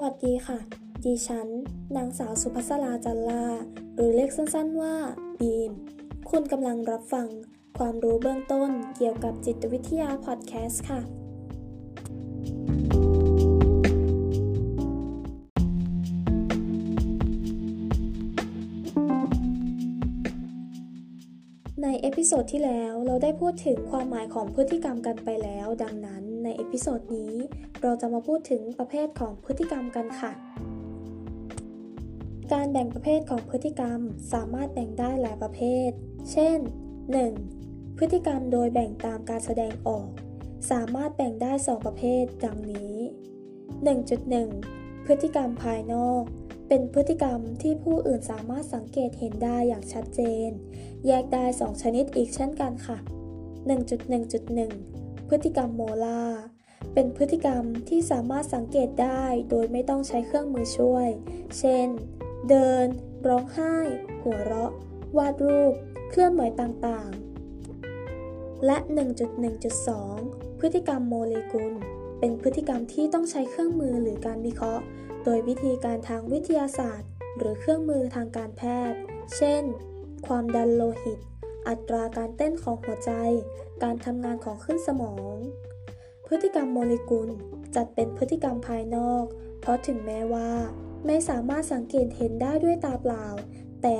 สวัสดีค่ะ ดิฉัน นางสาวสุภัสราจันลา หรือเรียกสั้นๆว่าบีม คุณกำลังรับฟัง ความรู้เบื้องต้นเกี่ยวกับจิตวิทยาพอดแคสต์ค่ะ episode ที่แล้วเราได้พูดถึงความหมายของพฤติกรรมกันไปแล้ว ดังนั้นใน episode นี้ เราจะมาพูดถึงประเภทของพฤติกรรมกันค่ะ การแบ่งประเภทของพฤติกรรมสามารถแบ่งได้หลายประเภท เช่น 1. พฤติกรรมโดยแบ่งตามการแสดงออก สามารถแบ่งได้ 2 ประเภท ดังนี้ 1.1 พฤติกรรมภายนอก เป็นพฤติกรรมที่ผู้อื่นสามารถสังเกตเห็นได้อย่างชัดเจน แยกได้ 2 ชนิดอีกเช่นกันค่ะ 1.1.1 พฤติกรรมโมลาเป็นพฤติกรรมที่สามารถสังเกตได้โดยไม่ต้องใช้เครื่องมือช่วย เช่น เดิน ร้องไห้ หัวเราะ วาดรูป เคลื่อนไหวต่างๆ และ 1.1.2 พฤติกรรมโมเลกุล เป็นพฤติกรรมที่ต้องใช้เครื่องมือหรือการวิเคราะห์ โดยวิธีการทางวิทยาศาสตร์ หรือเครื่องมือทางการแพทย์ เช่น ความดันโลหิต อัตราการเต้นของหัวใจ การทำงานของขึ้นสมอง พฤติกรรมโมเลกุลจัดเป็นพฤติกรรมภายนอก เพราะถึงแม้ว่า ไม่สามารถสังเกตเห็นได้ด้วยตาเปล่า แต่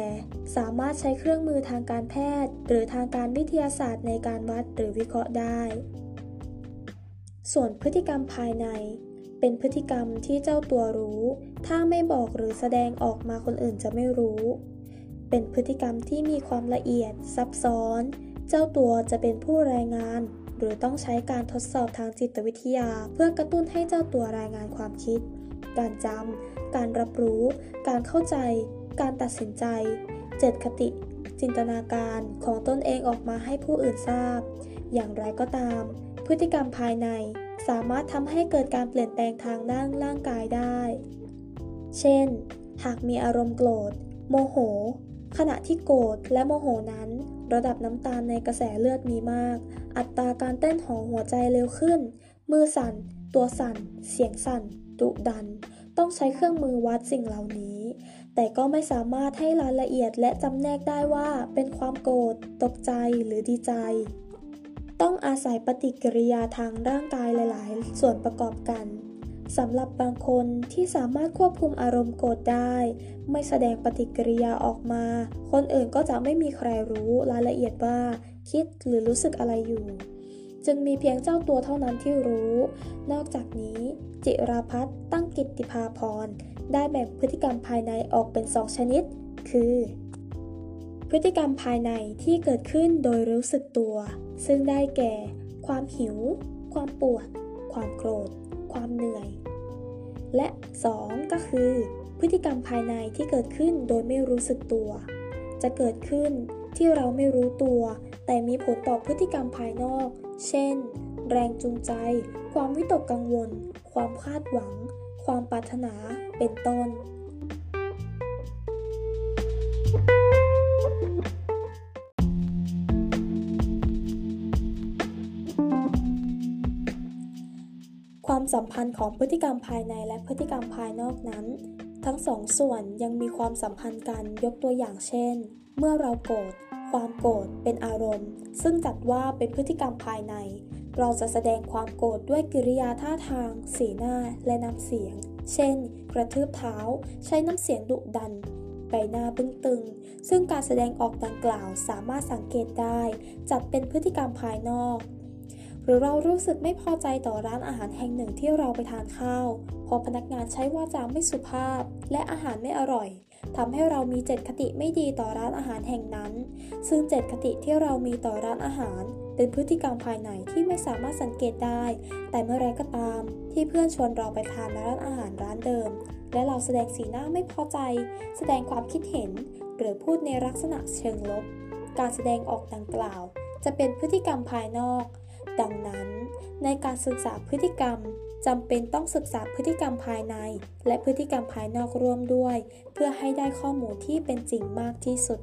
สามารถใช้เครื่องมือทางการแพทย์ หรือทางการวิทยาศาสตร์ในการวัดหรือวิเคราะห์ได้ ส่วนพฤติกรรมภายใน เป็นพฤติกรรมที่เจ้าตัวรู้ ถ้าไม่บอกหรือแสดงออกมาคนอื่นจะไม่รู้ เป็นพฤติกรรมที่มีความละเอียด ซับซ้อน เจ้าตัวจะเป็นผู้รายงาน หรือต้องใช้การทดสอบทางจิตวิทยา เพื่อกระตุ้นให้เจ้าตัวรายงานความคิด การจำ การรับรู้ การเข้าใจ การตัดสินใจ เจตคติ จินตนาการของตนเองออกมาให้ผู้อื่นทราบ อย่างไรก็ตาม พฤติกรรมภายใน สามารถทำให้เกิดการเปลี่ยนแปลงทางด้านร่างกายได้ เช่น หากมีอารมณ์โกรธ โมโห ขณะที่โกรธและโมโหนั้น ระดับน้ำตาลในกระแสเลือดมีมาก อัตราการเต้นของหัวใจเร็วขึ้น มือสั่น ตัวสั่น เสียงสั่น ดุดัน ต้องใช้เครื่องมือวัดสิ่งเหล่านี้ แต่ก็ไม่สามารถให้รายละเอียดและจำแนกได้ว่าเป็นความโกรธ ตกใจ หรือดีใจ ต้องอาศัยปฏิกิริยาทางร่างกายหลาย ๆ ส่วนประกอบกันสำหรับบางคนที่สามารถควบคุมอารมณ์โกรธได้ ไม่แสดงปฏิกิริยาออกมา คนอื่นก็จะไม่มีใครรู้รายละเอียดว่า คิดหรือรู้สึกอะไรอยู่ จึงมีเพียงเจ้าตัวเท่านั้นที่รู้ นอกจากนี้ จิราพัฒน์ตั้งกิตติภาพรได้แบ่งพฤติกรรมภายในออกเป็นสองชนิด คือ พฤติกรรมภายในที่เกิดขึ้นโดยรู้สึกตัว ซึ่งได้แก่ ความหิว ความปวด ความโกรธ ความเหนื่อย และ 2 ก็คือ พฤติกรรมภายในที่เกิดขึ้นโดยไม่รู้สึกตัว จะเกิดขึ้นที่เราไม่รู้ตัว แต่มีผลต่อพฤติกรรมภายนอก เช่น แรงจูงใจ ความวิตกกังวล ความคาดหวัง ความปรารถนา เป็นต้น ความสัมพันธ์ของพฤติกรรมภายในและพฤติกรรมภายนอกนั้น ทั้งสองส่วนยังมีความสัมพันธ์กันยกตัวอย่างเช่น เมื่อเราโกรธความโกรธเป็นอารมณ์ ซึ่งจัดว่าเป็นพฤติกรรมภายใน เราจะแสดงความโกรธด้วยกิริยาท่าทาง สีหน้าและน้ำเสียง เช่น กระทืบเท้า ใช้น้ำเสียงดุดัน ใบหน้าบึ้งตึง ซึ่งการแสดงออกดังกล่าวสามารถสังเกตได้ จัดเป็นพฤติกรรมภายนอก หรือเรารู้สึกไม่พอใจต่อร้านอาหารแห่งหนึ่งที่เราไปทานข้าวพอพนักงานใช้วาจาไม่สุภาพ และอาหารไม่อร่อยทำให้เรามีเจตคติไม่ดีต่อร้านอาหารแห่งนั้น ซึ่งเจตคติที่เรามีต่อร้านอาหาร เป็นพฤติกรรมภายในที่ไม่สามารถสังเกตได้ แต่เมื่อไรก็ตาม ที่เพื่อนชวนเราไปทานร้านอาหารร้านเดิม และเราแสดงสีหน้าไม่พอใจ แสดงความคิดเห็น หรือพูดในลักษณะเชิงลบ การแสดงออกดังกล่าว จะเป็นพฤติกรรมภายนอก ดังนั้น ในการศึกษาพฤติกรรมจำเป็นต้องศึกษาพฤติกรรมภายใน และพฤติกรรมภายนอกร่วมด้วย เพื่อให้ได้ข้อมูลที่เป็นจริงมากที่สุด